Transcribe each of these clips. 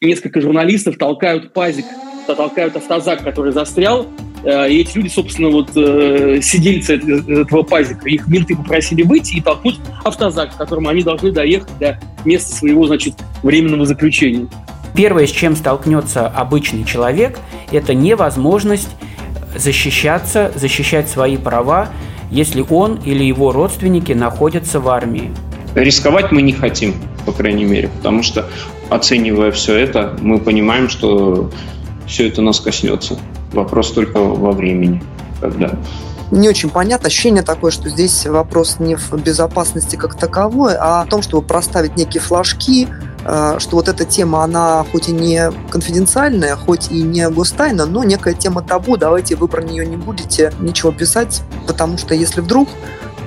несколько журналистов толкают пазик, толкают автозак, который застрял, э, и эти люди, собственно, вот э, сидельцы этого пазика. Их менты попросили выйти и толкнуть автозак, к которому они должны доехать до места своего, значит, временного заключения. Первое, с чем столкнется обычный человек, это невозможность защищаться, защищать свои права, если он или его родственники находятся в армии. Рисковать мы не хотим, по крайней мере, потому что, оценивая все это, мы понимаем, что все это нас коснется. Вопрос только во времени, когда не очень понятно. Ощущение такое, что здесь вопрос не в безопасности как таковой, а о том, чтобы проставить некие флажки, э, что вот эта тема, она хоть и не конфиденциальная, хоть и не гостайна, но некая тема табу, давайте вы про нее не будете ничего писать, потому что если вдруг,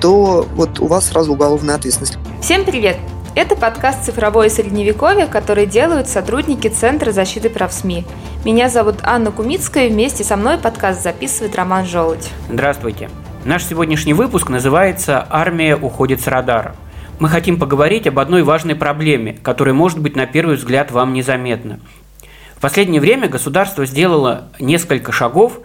то вот у вас сразу уголовная ответственность. Всем привет! Это подкаст «Цифровое средневековье», который делают сотрудники Центра защиты прав СМИ. Меня зовут Анна Кумицкая, и вместе со мной подкаст записывает Роман Желудь. Здравствуйте. Наш сегодняшний выпуск называется «Армия уходит с радара». Мы хотим поговорить об одной важной проблеме, которая может быть на первый взгляд вам незаметна. В последнее время государство сделало несколько шагов,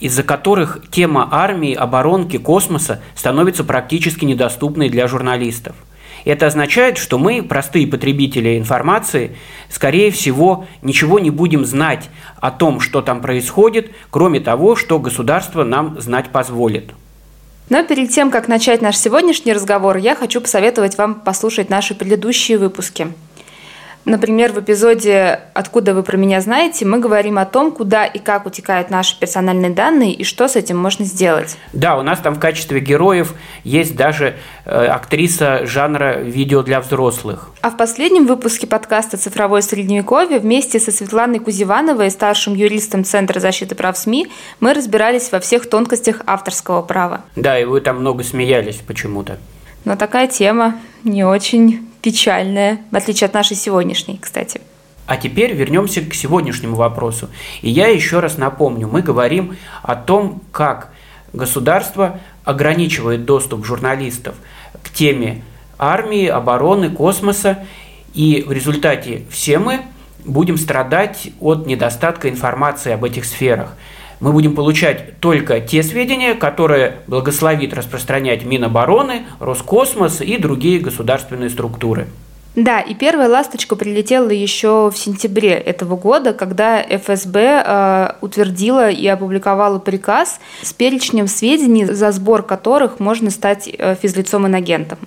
из-за которых тема армии, оборонки, космоса становится практически недоступной для журналистов – это означает, что мы, простые потребители информации, скорее всего, ничего не будем знать о том, что там происходит, кроме того, что государство нам знать позволит. Но перед тем, как начать наш сегодняшний разговор, я хочу посоветовать вам послушать наши предыдущие выпуски – Например, в эпизоде «Откуда вы про меня знаете» мы говорим о том, куда и как утекают наши персональные данные и что с этим можно сделать. Да, у нас там в качестве героев есть даже э, актриса жанра видео для взрослых. А в последнем выпуске подкаста «Цифровое средневековье» вместе со Светланой Кузевановой, старшим юристом Центра защиты прав СМИ, мы разбирались во всех тонкостях авторского права. Да, и вы там много смеялись почему-то. Но такая тема не очень печальная, в отличие от нашей сегодняшней, кстати. А теперь вернемся к сегодняшнему вопросу. И я еще раз напомню, мы говорим о том, как государство ограничивает доступ журналистов к теме армии, обороны, космоса, и в результате все мы будем страдать от недостатка информации об этих сферах мы будем получать только те сведения, которые благословит распространять Минобороны, Роскосмос и другие государственные структуры. Да, и первая ласточка прилетела еще в сентябре этого года, когда ФСБ э, утвердила и опубликовала приказ с перечнем сведений, за сбор которых можно стать э, физлицом-инагентом.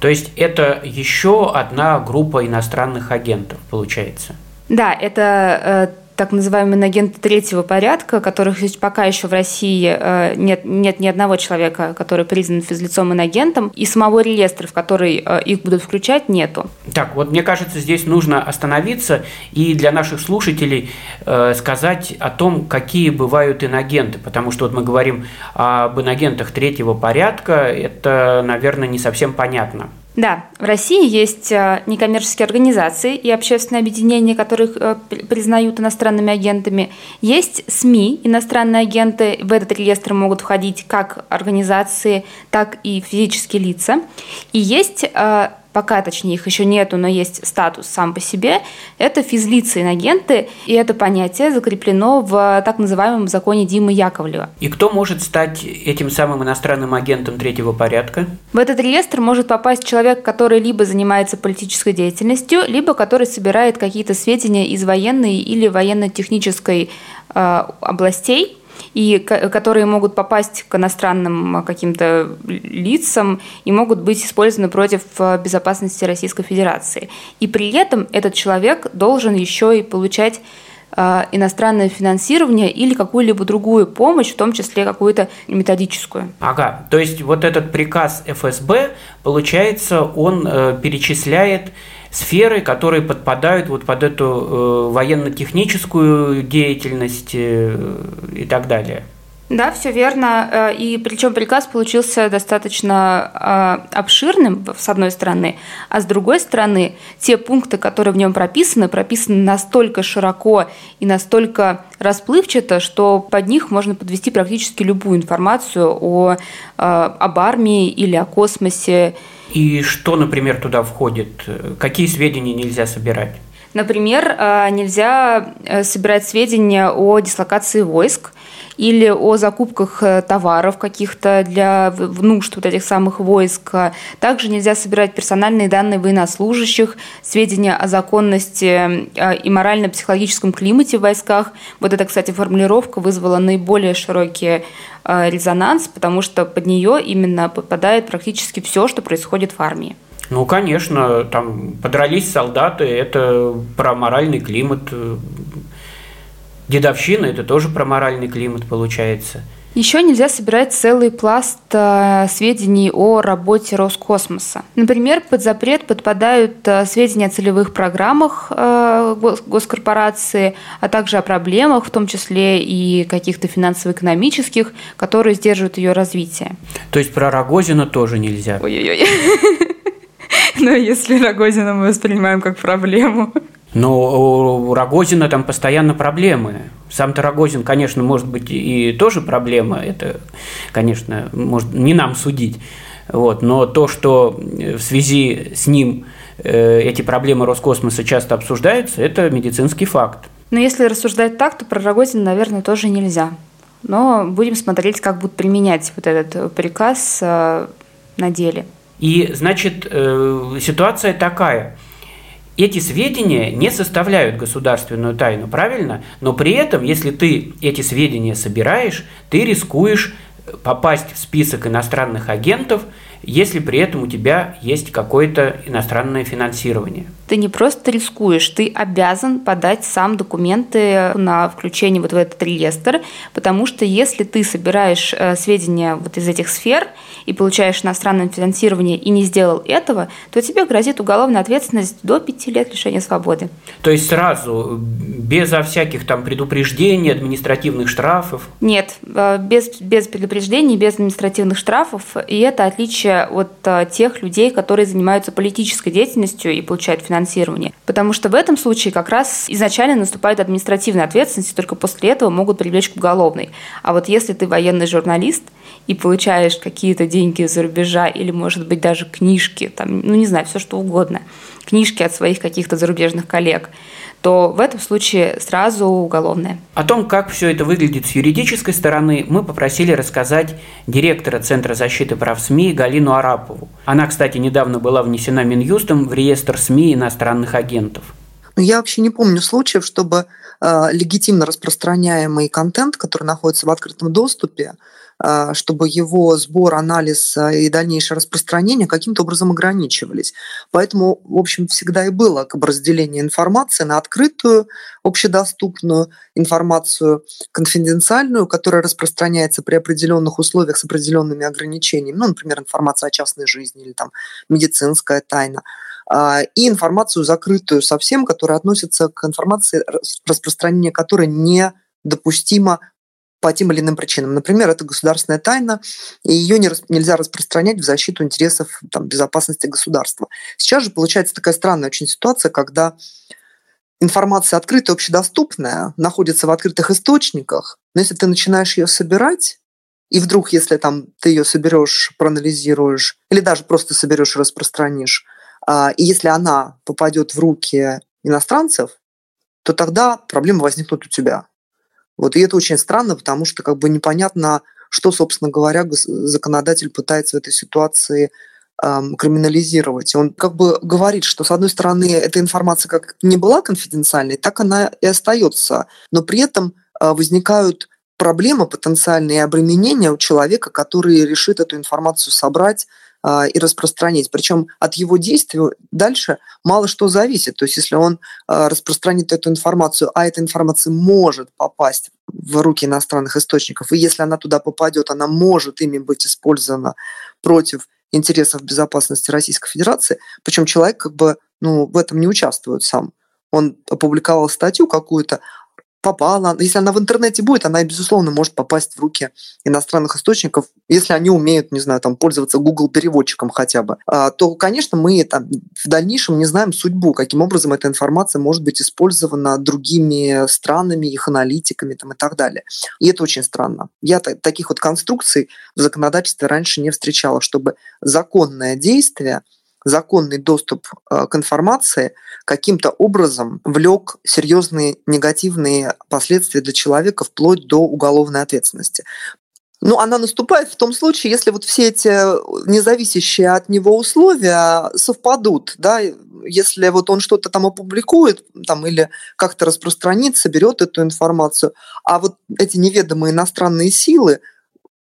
То есть это еще одна группа иностранных агентов, получается? Да, это э, так называемые агенты третьего порядка, которых пока еще в России э, нет, нет ни одного человека, который признан физлицом инагентом, и самого реестра, в который э, их будут включать, нету. Так, вот мне кажется, здесь нужно остановиться и для наших слушателей э, сказать о том, какие бывают инагенты, потому что вот мы говорим об инагентах третьего порядка, это, наверное, не совсем понятно. Да, в России есть э, некоммерческие организации и общественные объединения, которых э, признают иностранными агентами. Есть СМИ, иностранные агенты. В этот реестр могут входить как организации, так и физические лица. И есть э, пока, точнее, их еще нету, но есть статус сам по себе, это физлицы инагенты, и это понятие закреплено в так называемом законе Димы Яковлева. И кто может стать этим самым иностранным агентом третьего порядка? В этот реестр может попасть человек, который либо занимается политической деятельностью, либо который собирает какие-то сведения из военной или военно-технической э, областей, и которые могут попасть к иностранным а, каким-то лицам и могут быть использованы против а, безопасности Российской Федерации. И при этом этот человек должен еще и получать а, иностранное финансирование или какую-либо другую помощь, в том числе какую-то методическую. Ага, то есть вот этот приказ ФСБ, получается, он э, перечисляет сферы, которые подпадают вот под эту э, военно-техническую деятельность э, и так далее. Да, все верно. Э, и причем приказ получился достаточно э, обширным, с одной стороны, а с другой стороны, те пункты, которые в нем прописаны, прописаны настолько широко и настолько расплывчато, что под них можно подвести практически любую информацию о, э, об армии или о космосе и что, например, туда входит? Какие сведения нельзя собирать? Например, а, нельзя э, собирать сведения о дислокации войск или о закупках э, товаров каких-то для нужд вот этих самых войск. Также нельзя собирать персональные данные военнослужащих, сведения о законности э, и морально-психологическом климате в войсках. Вот эта, кстати, формулировка вызвала наиболее широкий резонанс, потому что под нее именно попадает практически все, что происходит в армии. Ну, конечно, там подрались солдаты, это про моральный климат. Дедовщина – это тоже про моральный климат получается. Еще нельзя собирать целый пласт э, сведений о работе Роскосмоса. Например, под запрет подпадают э, сведения о целевых программах э, госкорпорации, а также о проблемах, в том числе и каких-то финансово-экономических, которые сдерживают ее развитие. То есть про Рогозина тоже нельзя? Ой-ой-ой. Но если Рогозина мы воспринимаем как проблему. Но у Рогозина там постоянно проблемы. Сам-то Рогозин, конечно, может быть и тоже проблема. Это, конечно, может не нам судить. Вот. Но то, что в связи с ним э, эти проблемы Роскосмоса часто обсуждаются, это медицинский факт. Но если рассуждать так, то про Рогозина, наверное, тоже нельзя. Но будем смотреть, как будут применять вот этот приказ э, на деле. И, значит, э, ситуация такая. Эти сведения не составляют государственную тайну, правильно? Но при этом, если ты эти сведения собираешь, ты рискуешь попасть в список иностранных агентов, если при этом у тебя есть какое-то иностранное финансирование. Ты не просто рискуешь, ты обязан подать сам документы на включение вот в этот реестр, потому что если ты собираешь э, сведения вот из этих сфер и получаешь иностранное финансирование и не сделал этого, то тебе грозит уголовная ответственность до пяти лет лишения свободы. То есть сразу, безо всяких там предупреждений, административных штрафов? Нет, э, без, без предупреждений, без административных штрафов, и это отличие отличие от э, тех людей, которые занимаются политической деятельностью и получают финансирование. Потому что в этом случае как раз изначально наступает административная ответственность, и только после этого могут привлечь к уголовной. А вот если ты военный журналист и получаешь какие-то деньги из-за рубежа или, может быть, даже книжки, там, ну не знаю, все что угодно, книжки от своих каких-то зарубежных коллег, то в этом случае сразу уголовное. О том, как все это выглядит с юридической стороны, мы попросили рассказать директора Центра защиты прав СМИ Галину Арапову. Она, кстати, недавно была внесена Минюстом в реестр СМИ иностранных агентов. Ну, я вообще не помню случаев, чтобы э, легитимно распространяемый контент, который находится в открытом доступе, чтобы его сбор, анализ а, и дальнейшее распространение каким-то образом ограничивались. Поэтому, в общем, всегда и было как бы разделение информации на открытую, общедоступную информацию, конфиденциальную, которая распространяется при определенных условиях с определенными ограничениями, ну, например, информация о частной жизни или там медицинская тайна, а, и информацию закрытую совсем, которая относится к информации, распространение которой недопустимо по тем или иным причинам. Например, это государственная тайна, и ее не, нельзя распространять в защиту интересов там, безопасности государства. Сейчас же получается такая странная очень ситуация, когда информация открытая, общедоступная, находится в открытых источниках, но если ты начинаешь ее собирать, и вдруг, если там ты ее соберешь, проанализируешь, или даже просто соберешь и распространишь, а, и если она попадет в руки иностранцев, то тогда проблемы возникнут у тебя. Вот, и это очень странно, потому что как бы непонятно, что, собственно говоря, законодатель пытается в этой ситуации эм, криминализировать. Он как бы говорит, что, с одной стороны, эта информация как не была конфиденциальной, так она и остается. Но при этом э, возникают проблемы потенциальные обременения у человека, который решит эту информацию собрать, а, и распространить. Причем от его действий дальше мало что зависит. То есть если он а, распространит эту информацию, а эта информация может попасть в руки иностранных источников, и если она туда попадет, она может ими быть использована против интересов безопасности Российской Федерации, причем человек как бы ну, в этом не участвует сам. Он опубликовал статью какую-то, попала, если она в интернете будет, она, безусловно, может попасть в руки иностранных источников, если они умеют, не знаю, там, пользоваться Google переводчиком хотя бы, а, то, конечно, мы там, в дальнейшем не знаем судьбу, каким образом эта информация может быть использована другими странами, их аналитиками там, и так далее. И это очень странно. Я таких вот конструкций в законодательстве раньше не встречала, чтобы законное действие законный доступ э, к информации каким-то образом влек серьезные негативные последствия для человека вплоть до уголовной ответственности. Ну, она наступает в том случае, если вот все эти независящие от него условия совпадут, да, если вот он что-то там опубликует, там, или как-то распространит, соберет эту информацию, а вот эти неведомые иностранные силы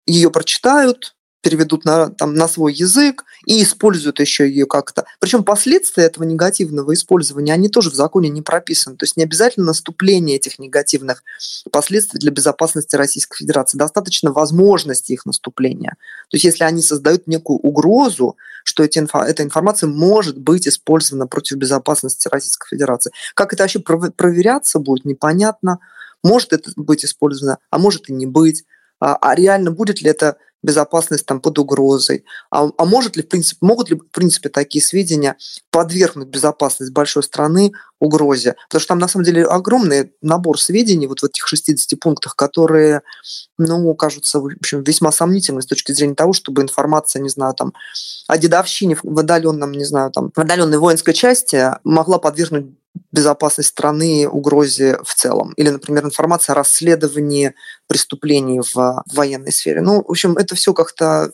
ее прочитают, переведут на, там, на свой язык и используют еще ее как-то. Причем последствия этого негативного использования, они тоже в законе не прописаны. То есть не обязательно наступление этих негативных последствий для безопасности Российской Федерации. Достаточно возможности их наступления. То есть если они создают некую угрозу, что эти эта информация может быть использована против безопасности Российской Федерации. Как это вообще проверяться будет, непонятно. Может это быть использовано, а может и не быть. А, а реально будет ли это безопасность там под угрозой, а, а может ли, в принципе, могут ли, в принципе, такие сведения подвергнуть безопасность большой страны угрозе? Потому что там, на самом деле, огромный набор сведений вот в этих 60 пунктах, которые, ну, кажутся, в общем, весьма сомнительны с точки зрения того, чтобы информация, не знаю, там, о дедовщине в отдаленном, не знаю, там, в отдаленной воинской части могла подвергнуть безопасность страны угрозе в целом. Или, например, информация о расследовании преступлений в военной сфере. Ну, в общем, это все как-то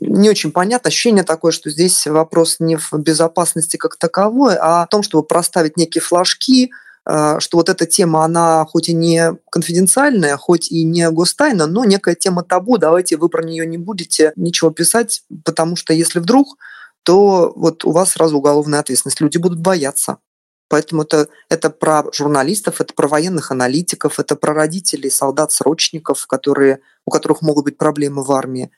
не очень понятно. Ощущение такое, что здесь вопрос не в безопасности как таковой, а о том, чтобы проставить некие флажки, э, что вот эта тема, она хоть и не конфиденциальная, хоть и не гостайна, но некая тема табу, давайте вы про нее не будете ничего писать, потому что если вдруг, то вот у вас сразу уголовная ответственность. Люди будут бояться. Поэтому это, это про журналистов, это про военных аналитиков, это про родителей, солдат-срочников, которые, у которых могут быть проблемы в армии.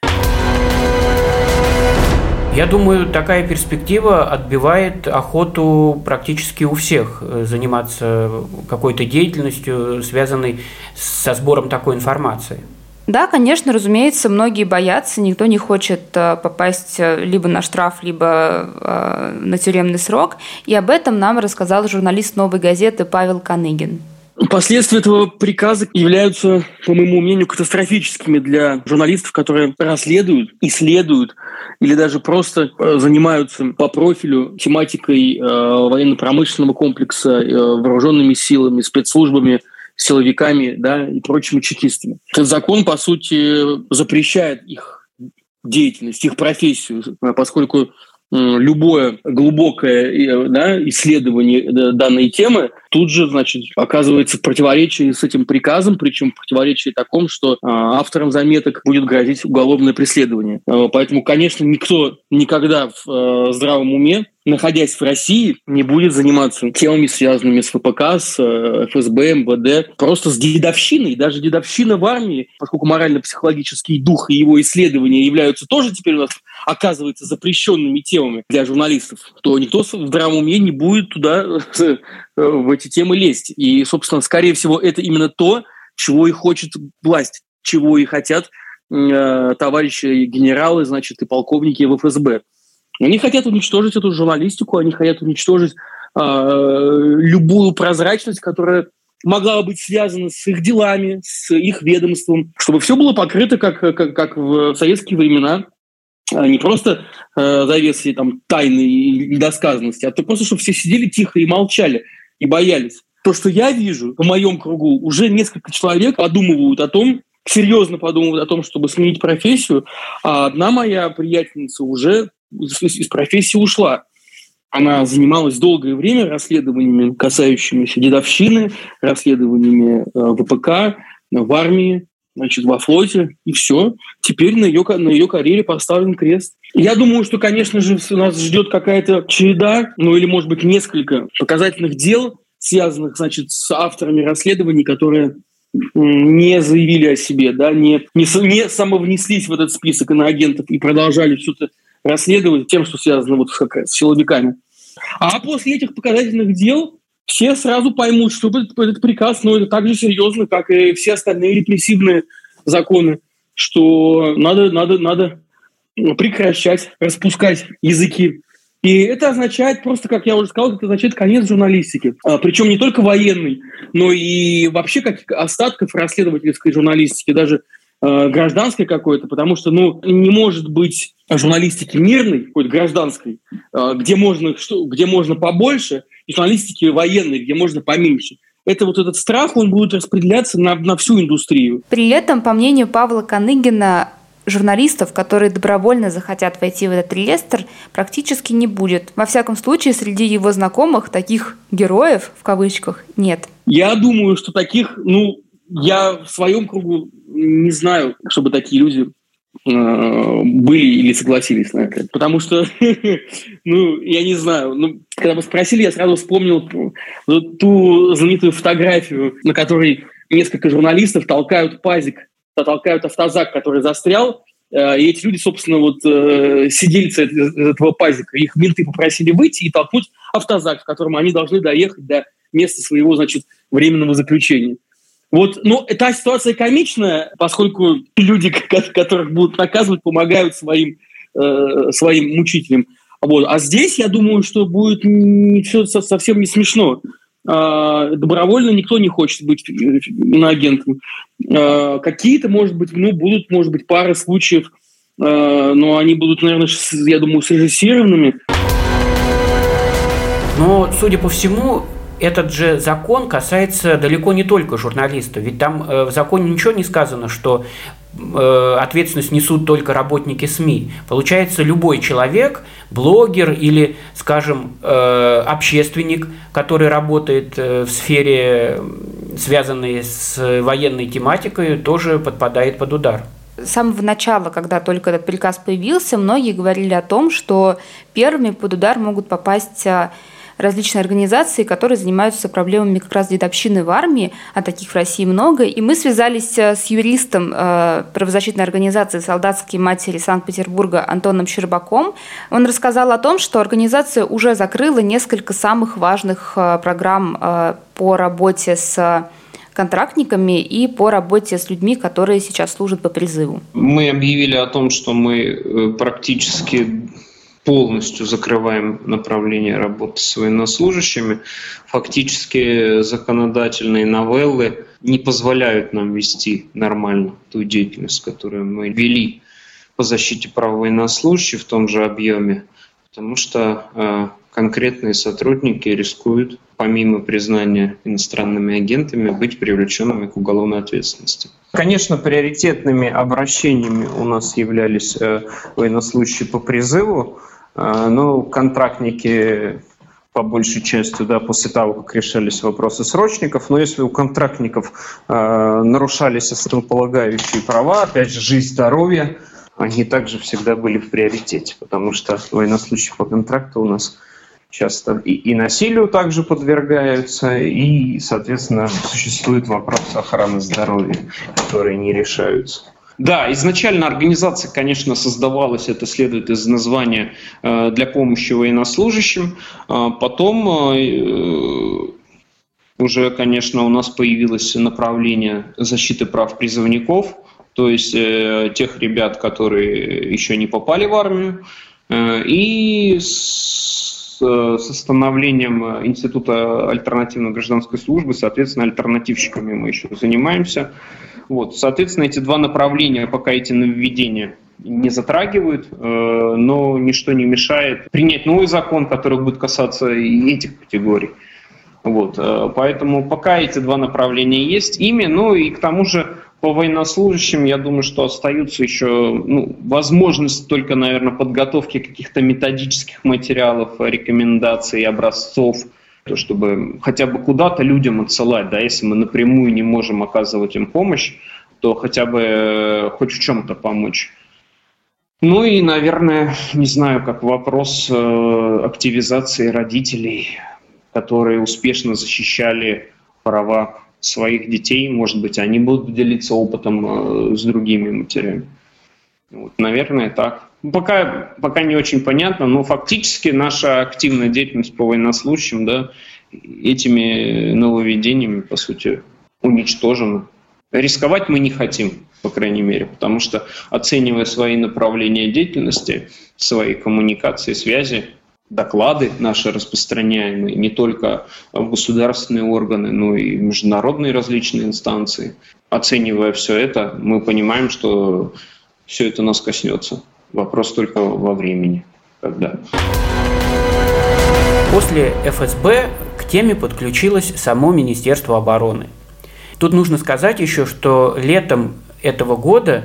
Я думаю, такая перспектива отбивает охоту практически у всех э, заниматься какой-то деятельностью, связанной со сбором такой информации. Да, конечно, разумеется, многие боятся, никто не хочет э, попасть э, либо на штраф, либо э, на тюремный срок. И об этом нам рассказал журналист «Новой газеты» Павел Каныгин. Последствия этого приказа являются, по моему мнению, катастрофическими для журналистов, которые расследуют, исследуют или даже просто занимаются по профилю тематикой военно-промышленного комплекса, вооруженными силами, спецслужбами, силовиками да, и прочими чекистами. Этот закон, по сути, запрещает их деятельность, их профессию, поскольку любое глубокое да, исследование данной темы тут же, значит, оказывается в противоречии с этим приказом, причем в противоречии таком, что а, авторам заметок будет грозить уголовное преследование. А, поэтому, конечно, никто никогда в а, здравом уме находясь в России, не будет заниматься темами, связанными с ФПК, с ФСБ, МВД, просто с дедовщиной. Даже дедовщина в армии, поскольку морально-психологический дух и его исследования являются тоже теперь у нас, оказывается, запрещенными темами для журналистов, то никто в здравом уме не будет туда, э, в эти темы лезть. И, собственно, скорее всего, это именно то, чего и хочет власть, чего и хотят э, товарищи генералы, значит, и полковники в ФСБ. Они хотят уничтожить эту журналистику, они хотят уничтожить э, любую прозрачность, которая могла быть связана с их делами, с их ведомством, чтобы все было покрыто, как, как, как в советские времена, не просто э, завесой там, тайны и недосказанности, а то просто, чтобы все сидели тихо и молчали, и боялись. То, что я вижу в моем кругу, уже несколько человек подумывают о том, серьезно подумывают о том, чтобы сменить профессию, а одна моя приятельница уже из профессии ушла. Она занималась долгое время расследованиями, касающимися дедовщины, расследованиями э, ВПК, в армии, значит, во флоте, и все. Теперь на ее, на ее карьере поставлен крест. Я думаю, что, конечно же, нас ждет какая-то череда, ну или, может быть, несколько показательных дел, связанных, значит, с авторами расследований, которые не заявили о себе, да, не, не, не самовнеслись в этот список иноагентов и продолжали все это расследовать тем, что связано вот с, с силовиками. А после этих показательных дел все сразу поймут, что этот, приказ, ну, это так же серьезно, как и все остальные репрессивные законы, что надо, надо, надо прекращать, распускать языки. И это означает просто, как я уже сказал, это означает конец журналистики. А, причем не только военной, но и вообще как остатков расследовательской журналистики, даже э, гражданской какой-то, потому что, ну, не может быть журналистики мирной, какой-то гражданской, э, где можно, что, где можно побольше, и журналистики военной, где можно поменьше. Это вот этот страх, он будет распределяться на, на всю индустрию. При этом, по мнению Павла Коныгина, журналистов, которые добровольно захотят войти в этот реестр, практически не будет. Во всяком случае, среди его знакомых таких героев, в кавычках, нет. Я думаю, что таких, ну, я в своем кругу не знаю, чтобы такие люди были или согласились на это. Потому что, ну, я не знаю, ну, когда вы спросили, я сразу вспомнил ту знаменитую фотографию, на которой несколько журналистов толкают пазик толкают автозак, который застрял, э, и эти люди, собственно, вот э, сидельцы этого пазика, их менты попросили выйти и толкнуть автозак, в котором они должны доехать до места своего, значит, временного заключения. Вот, ну, эта ситуация комичная, поскольку люди, которых будут наказывать, помогают своим, э, своим мучителям. Вот. А здесь, я думаю, что будет не, все совсем не смешно. А, добровольно никто не хочет быть иноагентом. А, какие-то, может быть, ну, будут, может быть, пары случаев, а, но они будут, наверное, я думаю, срежиссированными. Но, судя по всему, этот же закон касается далеко не только журналистов. Ведь там э, в законе ничего не сказано, что э, ответственность несут только работники СМИ. Получается, любой человек, блогер или, скажем, э, общественник, который работает в сфере, связанной с военной тематикой, тоже подпадает под удар с самого начала, когда только этот приказ появился, многие говорили о том, что первыми под удар могут попасть различные организации, которые занимаются проблемами как раз дедовщины в армии, а таких в России много. И мы связались э, с юристом э, правозащитной организации «Солдатские матери Санкт-Петербурга» Антоном Щербаком. Он рассказал о том, что организация уже закрыла несколько самых важных э, программ по работе с контрактниками и по работе с людьми, которые сейчас служат по призыву. Мы объявили о том, что мы практически полностью закрываем направление работы с военнослужащими. Фактически законодательные новеллы не позволяют нам вести нормально ту деятельность, которую мы вели по защите прав военнослужащих в том же объеме, потому что э, конкретные сотрудники рискуют, помимо признания иностранными агентами, быть привлеченными к уголовной ответственности. Конечно, приоритетными обращениями у нас являлись э, военнослужащие по призыву, э, но контрактники по большей части, да, после того, как решались вопросы срочников. Но если у контрактников э, нарушались основополагающие права, опять же, жизнь, здоровье, они также всегда были в приоритете, потому что военнослужащие по контракту у нас часто и, и насилию также подвергаются, и, соответственно, существует вопрос охраны здоровья, которые не решаются. Да, изначально организация, конечно, создавалась, это следует из названия, э, для помощи военнослужащим. А потом э, уже, конечно, у нас появилось направление защиты прав призывников, то есть э, тех ребят, которые еще не попали в армию, и Э, с становлением э, Института альтернативной гражданской службы, соответственно, альтернативщиками мы еще занимаемся. Вот, соответственно, эти два направления, пока эти нововведения не затрагивают, э, но ничто не мешает принять новый закон, который будет касаться и этих категорий. Вот, поэтому пока эти два направления есть, ими, ну и к тому же по военнослужащим, я думаю, что остаются еще ну, возможность только, наверное, подготовки каких-то методических материалов, рекомендаций, образцов, то, чтобы хотя бы куда-то людям отсылать, да, если мы напрямую не можем оказывать им помощь, то хотя бы э, хоть в чем-то помочь. Ну и, наверное, не знаю, как вопрос э, активизации родителей, которые успешно защищали права своих детей, может быть, они будут делиться опытом э, с другими матерями. Вот, наверное, так. Пока, пока не очень понятно, но фактически наша активная деятельность по военнослужащим да, этими нововведениями, по сути, уничтожена. Рисковать мы не хотим, по крайней мере, потому что, оценивая свои направления деятельности, свои коммуникации, связи, доклады наши распространяемые не только в государственные органы, но и в международные различные инстанции. Оценивая все это, мы понимаем, что все это нас коснется Вопрос только во времени. Когда. После ФСБ к теме подключилось само Министерство обороны. Тут нужно сказать еще, что летом этого года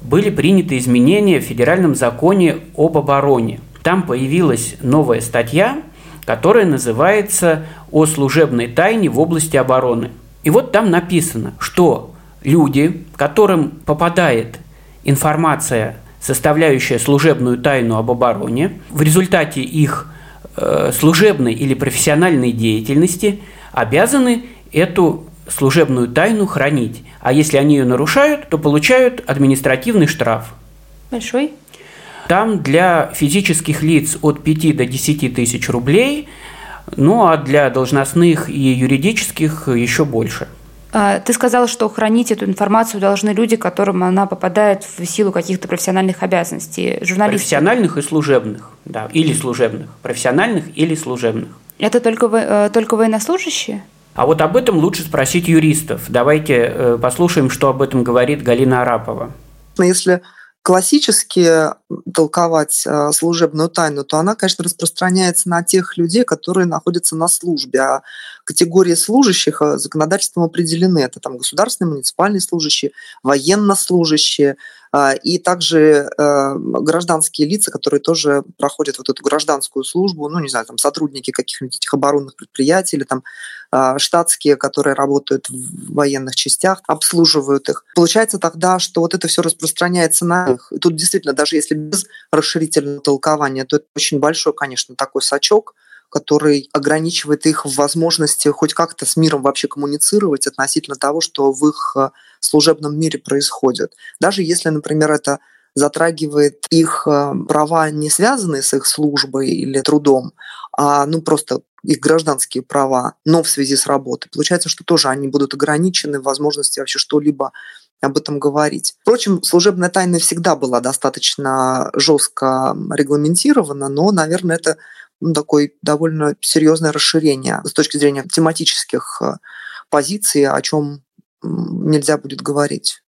были приняты изменения в федеральном законе об обороне. Там появилась новая статья, которая называется «О служебной тайне в области обороны». И вот там написано, что люди, которым попадает информация, составляющая служебную тайну об обороне, в результате их э, служебной или профессиональной деятельности обязаны эту служебную тайну хранить. А если они ее нарушают, то получают административный штраф. Большой? Там для физических лиц от 5 до 10 тысяч рублей, ну а для должностных и юридических еще больше. А, ты сказала, что хранить эту информацию должны люди, которым она попадает в силу каких-то профессиональных обязанностей. Журналисты. Профессиональных и служебных, да, или служебных. Профессиональных или служебных. Это только, э, только военнослужащие? А вот об этом лучше спросить юристов. Давайте э, послушаем, что об этом говорит Галина Арапова. Если классически толковать э, служебную тайну, то она, конечно, распространяется на тех людей, которые находятся на службе. А категории служащих э, законодательством определены. Это там государственные, муниципальные служащие, военнослужащие э, и также гражданские лица, которые тоже проходят вот эту гражданскую службу, ну, не знаю, там сотрудники каких-нибудь этих оборонных предприятий или там а, штатские, которые работают в военных частях, обслуживают их. Получается тогда, что вот это все распространяется на них. И тут действительно, даже если без расширительного толкования, то это очень большой, конечно, такой сачок, который ограничивает их в возможности хоть как-то с миром вообще коммуницировать относительно того, что в их э, служебном мире происходит. Даже если, например, это затрагивает их э, права, не связанные с их службой или трудом, а ну просто их гражданские права, но в связи с работой. Получается, что тоже они будут ограничены в возможности вообще что-либо об этом говорить. Впрочем, служебная тайна всегда была достаточно жестко регламентирована, но, наверное, это ну, такое довольно серьезное расширение с точки зрения тематических э, позиций, о чем нельзя будет говорить.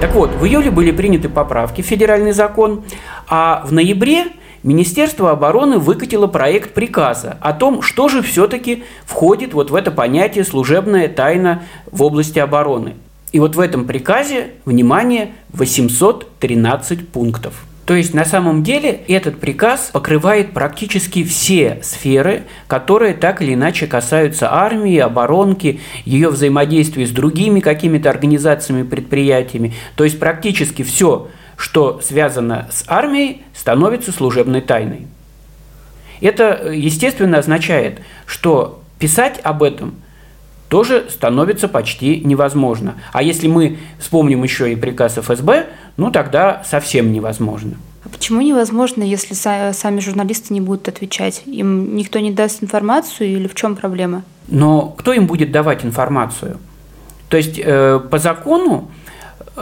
Так вот, в июле были приняты поправки в федеральный закон, а в ноябре Министерство обороны выкатило проект приказа о том, что же все-таки входит вот в это понятие служебная тайна в области обороны. И вот в этом приказе, внимание, 813 пунктов. То есть на самом деле этот приказ покрывает практически все сферы, которые так или иначе касаются армии, оборонки, ее взаимодействия с другими какими-то организациями, предприятиями. То есть практически все, что связано с армией, становится служебной тайной. Это, естественно, означает, что писать об этом тоже становится почти невозможно. А если мы вспомним еще и приказ ФСБ, ну тогда совсем невозможно. А почему невозможно, если сами журналисты не будут отвечать? Им никто не даст информацию или в чем проблема? Но кто им будет давать информацию? То есть э, по закону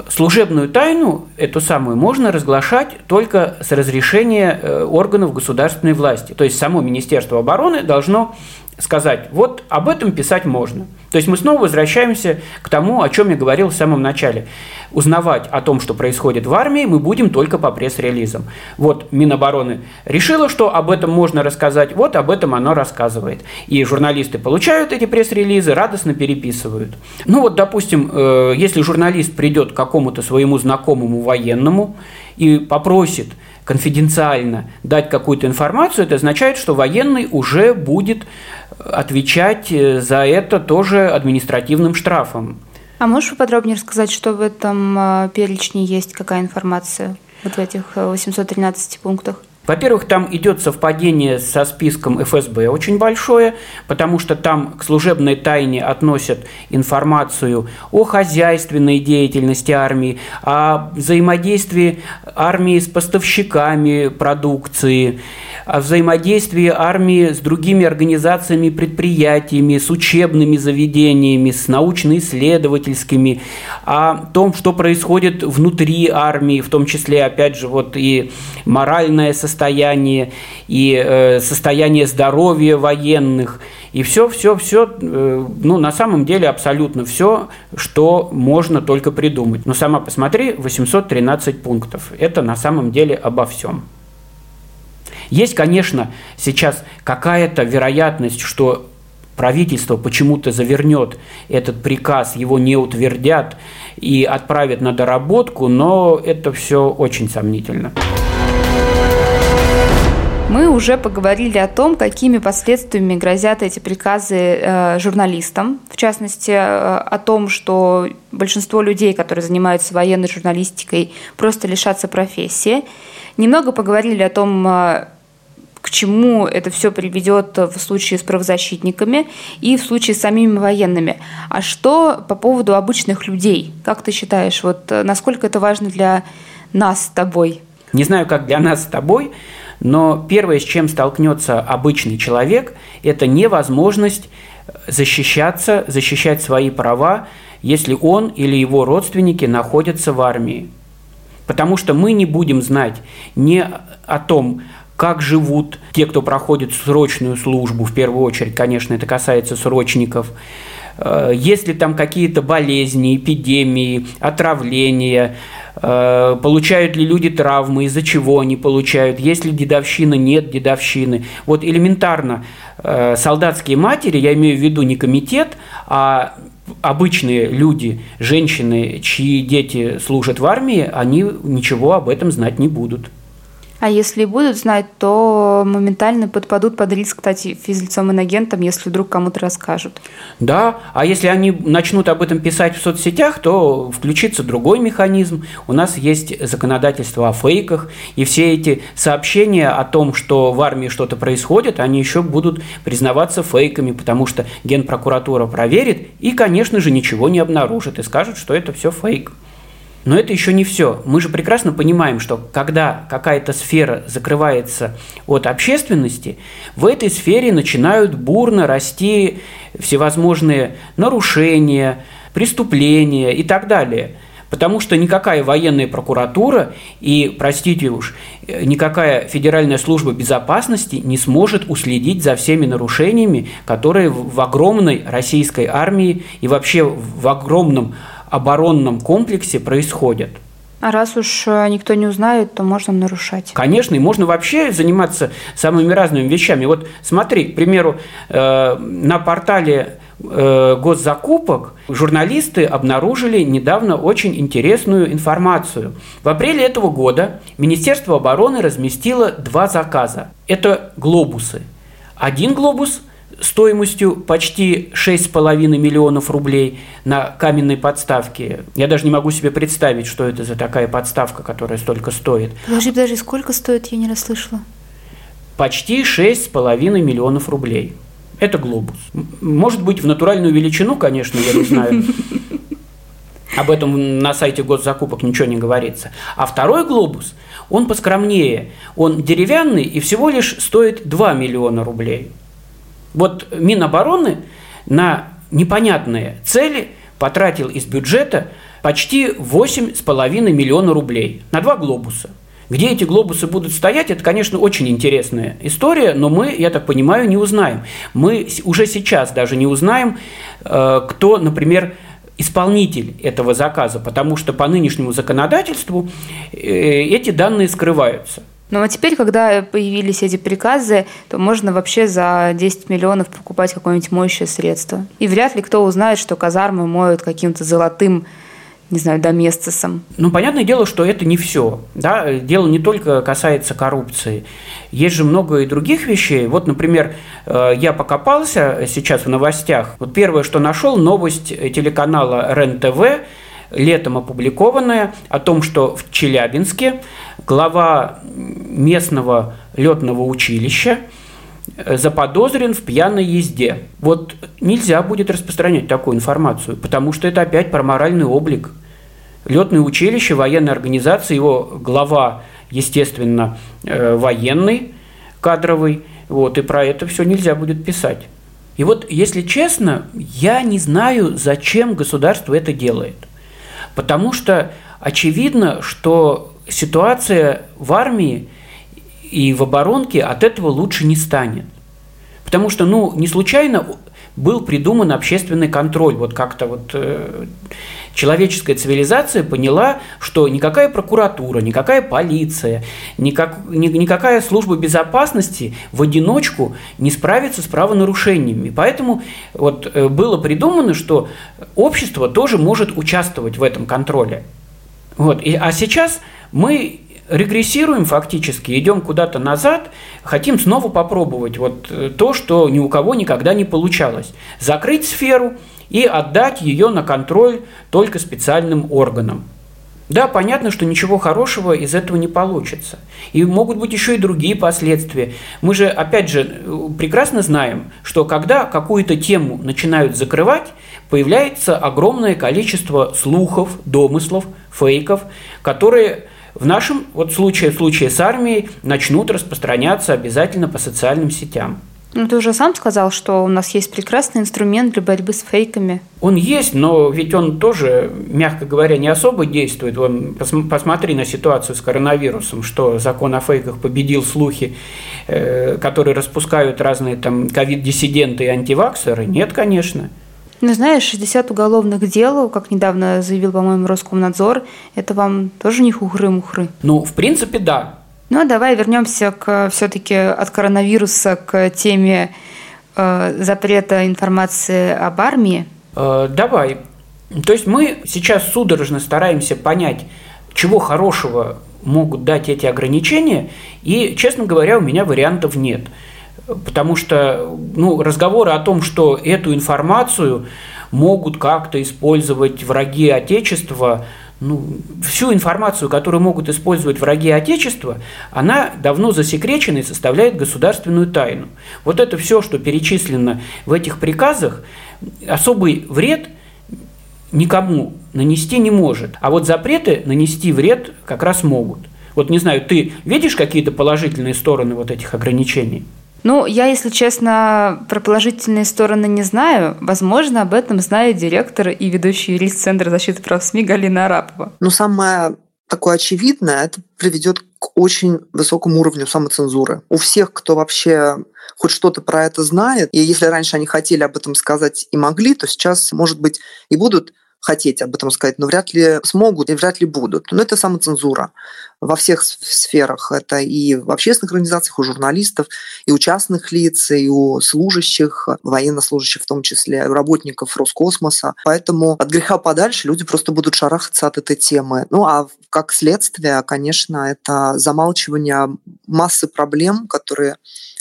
служебную тайну, эту самую, можно разглашать только с разрешения э, органов государственной власти. То есть само Министерство обороны должно сказать, вот об этом писать можно. То есть мы снова возвращаемся к тому, о чем я говорил в самом начале. Узнавать о том, что происходит в армии, мы будем только по пресс-релизам. Вот Минобороны решила, что об этом можно рассказать, вот об этом оно рассказывает. И журналисты получают эти пресс-релизы, радостно переписывают. Ну вот, допустим, э, если журналист придет к какому-то своему знакомому военному и попросит – конфиденциально дать какую-то информацию, это означает, что военный уже будет отвечать э, за это тоже административным штрафом. А можешь поподробнее рассказать, что в этом э, перечне есть, какая информация вот в этих 813 э, пунктах? Во-первых, там идет совпадение со списком ФСБ очень большое, потому что там к служебной тайне относят информацию о хозяйственной деятельности армии, о взаимодействии армии с поставщиками продукции, о взаимодействии армии с другими организациями, предприятиями, с учебными заведениями, с научно-исследовательскими, о том, что происходит внутри армии, в том числе, опять же, вот и моральное состояние, и э, состояние здоровья военных, и все, все, все, э, ну, на самом деле абсолютно все, что можно только придумать. Но сама посмотри, 813 пунктов. Это на самом деле обо всем. Есть, конечно, сейчас какая-то вероятность, что правительство почему-то завернет этот приказ, его не утвердят и отправят на доработку, но это все очень сомнительно. Мы уже поговорили о том, какими последствиями грозят эти приказы э, журналистам. В частности, э, о том, что большинство людей, которые занимаются военной журналистикой, просто лишатся профессии. Немного поговорили о том, э, к чему это все приведет в случае с правозащитниками и в случае с самими военными. А что по поводу обычных людей? Как ты считаешь, вот насколько это важно для нас с тобой? Не знаю, как для нас с тобой, но первое, с чем столкнется обычный человек, это невозможность защищаться, защищать свои права, если он или его родственники находятся в армии. Потому что мы не будем знать ни о том, как живут те, кто проходит срочную службу, в первую очередь, конечно, это касается срочников, э, есть ли там какие-то болезни, эпидемии, отравления, получают ли люди травмы, из-за чего они получают, есть ли дедовщина, нет дедовщины. Вот элементарно э, солдатские матери, я имею в виду не комитет, а обычные люди, женщины, чьи дети служат в армии, они ничего об этом знать не будут. А если будут знать, то моментально подпадут под риск, кстати, физлицом инагентом, если вдруг кому-то расскажут. Да, а если они начнут об этом писать в соцсетях, то включится другой механизм. У нас есть законодательство о фейках, и все эти сообщения о том, что в армии что-то происходит, они еще будут признаваться фейками, потому что генпрокуратура проверит и, конечно же, ничего не обнаружит и скажет, что это все фейк. Но это еще не все. Мы же прекрасно понимаем, что когда какая-то сфера закрывается от общественности, в этой сфере начинают бурно расти всевозможные нарушения, преступления и так далее. Потому что никакая военная прокуратура и, простите уж, никакая Федеральная служба безопасности не сможет уследить за всеми нарушениями, которые в огромной российской армии и вообще в огромном оборонном комплексе происходят. А раз уж э, никто не узнает, то можно нарушать. Конечно, и можно вообще заниматься самыми разными вещами. Вот смотри, к примеру, э, на портале э, госзакупок журналисты обнаружили недавно очень интересную информацию. В апреле этого года Министерство обороны разместило два заказа. Это глобусы. Один глобус – стоимостью почти 6,5 миллионов рублей на каменной подставке. Я даже не могу себе представить, что это за такая подставка, которая столько стоит. Подожди, подожди, сколько стоит, я не расслышала. Почти 6,5 миллионов рублей. Это глобус. Может быть, в натуральную величину, конечно, я не знаю. Об этом на сайте госзакупок ничего не говорится. А второй глобус, он поскромнее. Он деревянный и всего лишь стоит 2 миллиона рублей. Вот Минобороны на непонятные цели потратил из бюджета почти 8,5 миллиона рублей на два глобуса. Где эти глобусы будут стоять, это, конечно, очень интересная история, но мы, я так понимаю, не узнаем. Мы уже сейчас даже не узнаем, э, кто, например, исполнитель этого заказа, потому что по нынешнему законодательству э, эти данные скрываются. Ну а теперь, когда появились эти приказы, то можно вообще за 10 миллионов покупать какое-нибудь моющее средство. И вряд ли кто узнает, что казармы моют каким-то золотым не знаю, доместосом. Ну, понятное дело, что это не все. Да? Дело не только касается коррупции. Есть же много и других вещей. Вот, например, э, я покопался сейчас в новостях. Вот первое, что нашел, новость телеканала РЕН-ТВ, летом опубликованная, о том, что в Челябинске глава местного летного училища э, заподозрен в пьяной езде. Вот нельзя будет распространять такую информацию, потому что это опять про моральный облик. Летное училище, военная организация, его глава, естественно, э, военный, кадровый, вот, и про это все нельзя будет писать. И вот, если честно, я не знаю, зачем государство это делает. Потому что очевидно, что ситуация в армии и в оборонке от этого лучше не станет. Потому что, ну, не случайно был придуман общественный контроль. Вот как-то вот э, человеческая цивилизация поняла, что никакая прокуратура, никакая полиция, никак, ни, никакая служба безопасности в одиночку не справится с правонарушениями. Поэтому вот э, было придумано, что общество тоже может участвовать в этом контроле. Вот. И, а сейчас мы регрессируем фактически, идем куда-то назад, хотим снова попробовать вот э, то, что ни у кого никогда не получалось. Закрыть сферу и отдать ее на контроль только специальным органам. Да, понятно, что ничего хорошего из этого не получится. И могут быть еще и другие последствия. Мы же, опять же, прекрасно знаем, что когда какую-то тему начинают закрывать, появляется огромное количество слухов, домыслов, фейков, которые в нашем вот случае, в случае с армией, начнут распространяться обязательно по социальным сетям. Ну, ты уже сам сказал, что у нас есть прекрасный инструмент для борьбы с фейками. Он есть, но ведь он тоже, мягко говоря, не особо действует. Вон, посмотри на ситуацию с коронавирусом, что закон о фейках победил слухи, э, которые распускают разные там ковид-диссиденты и антиваксеры. Нет, конечно. Ну, знаешь, 60 уголовных дел, как недавно заявил, по-моему, Роскомнадзор, это вам тоже не хухры-мухры? Ну, в принципе, да. Ну, а давай вернемся к все-таки от коронавируса к теме э, запрета информации об армии. Э, давай. То есть мы сейчас судорожно стараемся понять, чего хорошего могут дать эти ограничения, и, честно говоря, у меня вариантов нет – Потому что ну, разговоры о том, что эту информацию могут как-то использовать враги Отечества, ну, всю информацию, которую могут использовать враги Отечества, она давно засекречена и составляет государственную тайну. Вот это все, что перечислено в этих приказах, особый вред никому нанести не может. А вот запреты нанести вред как раз могут. Вот не знаю, ты видишь какие-то положительные стороны вот этих ограничений? Ну, я, если честно, про положительные стороны не знаю. Возможно, об этом знает директор и ведущий юрист Центра защиты прав СМИ Галина Арапова. Ну, самое такое очевидное, это приведет к очень высокому уровню самоцензуры. У всех, кто вообще хоть что-то про это знает, и если раньше они хотели об этом сказать и могли, то сейчас, может быть, и будут хотеть об этом сказать, но вряд ли смогут и вряд ли будут. Но это самоцензура во всех сферах. Это и в общественных организациях, у журналистов, и у частных лиц, и у служащих, военнослужащих в том числе, у работников Роскосмоса. Поэтому от греха подальше люди просто будут шарахаться от этой темы. Ну а как следствие, конечно, это замалчивание массы проблем, которые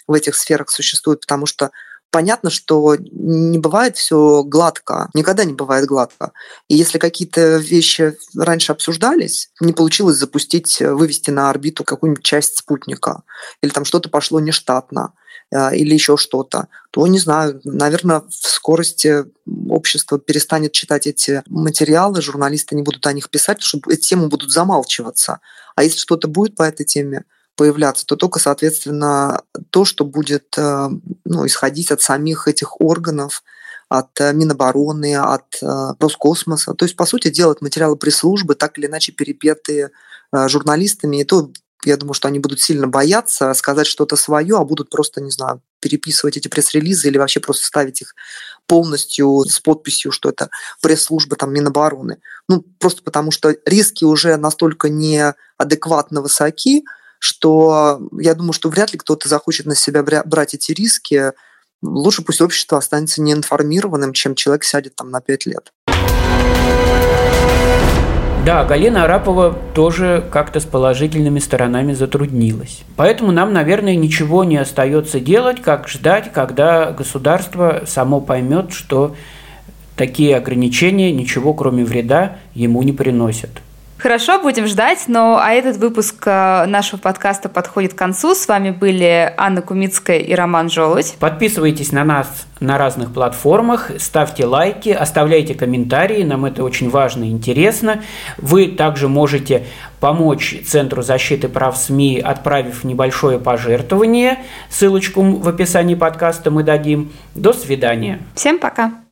в этих сферах существуют, потому что понятно, что не бывает все гладко, никогда не бывает гладко. И если какие-то вещи раньше обсуждались, не получилось запустить, вывести на орбиту какую-нибудь часть спутника, или там что-то пошло нештатно, э, или еще что-то, то, не знаю, наверное, в скорости общество перестанет читать эти материалы, журналисты не будут о них писать, потому что эти темы будут замалчиваться. А если что-то будет по этой теме, появляться, то только, соответственно, то, что будет э, ну, исходить от самих этих органов, от э, Минобороны, от э, Роскосмоса. То есть, по сути, делать материалы пресс-службы, так или иначе перепетые журналистами, и то я думаю, что они будут сильно бояться сказать что-то свое, а будут просто, не знаю, переписывать эти пресс-релизы или вообще просто ставить их полностью с подписью, что это пресс-служба там Минобороны. Ну, просто потому что риски уже настолько неадекватно высоки, что я думаю, что вряд ли кто-то захочет на себя брать эти риски. Лучше пусть общество останется неинформированным, чем человек сядет там на пять лет. Да, Галина Арапова тоже как-то с положительными сторонами затруднилась. Поэтому нам, наверное, ничего не остается делать, как ждать, когда государство само поймет, что такие ограничения ничего кроме вреда ему не приносят. Хорошо, будем ждать. Но а этот выпуск э, нашего подкаста подходит к концу. С вами были Анна Кумицкая и Роман Желудь. Подписывайтесь на нас на разных платформах, ставьте лайки, оставляйте комментарии, нам это очень важно и интересно. Вы также можете помочь Центру защиты прав СМИ, отправив небольшое пожертвование. Ссылочку в описании подкаста мы дадим. До свидания. Всем пока.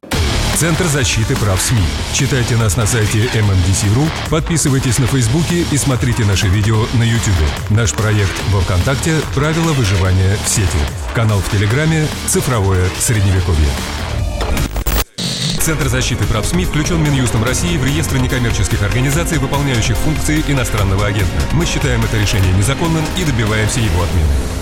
Центр защиты прав СМИ. Читайте нас на сайте MMDC.ru, подписывайтесь на Фейсбуке и смотрите наши видео на YouTube. Наш проект во Вконтакте «Правила выживания в сети». Канал в Телеграме «Цифровое Средневековье». Центр защиты прав СМИ включен Минюстом России в реестр некоммерческих организаций, выполняющих функции иностранного агента. Мы считаем это решение незаконным и добиваемся его отмены.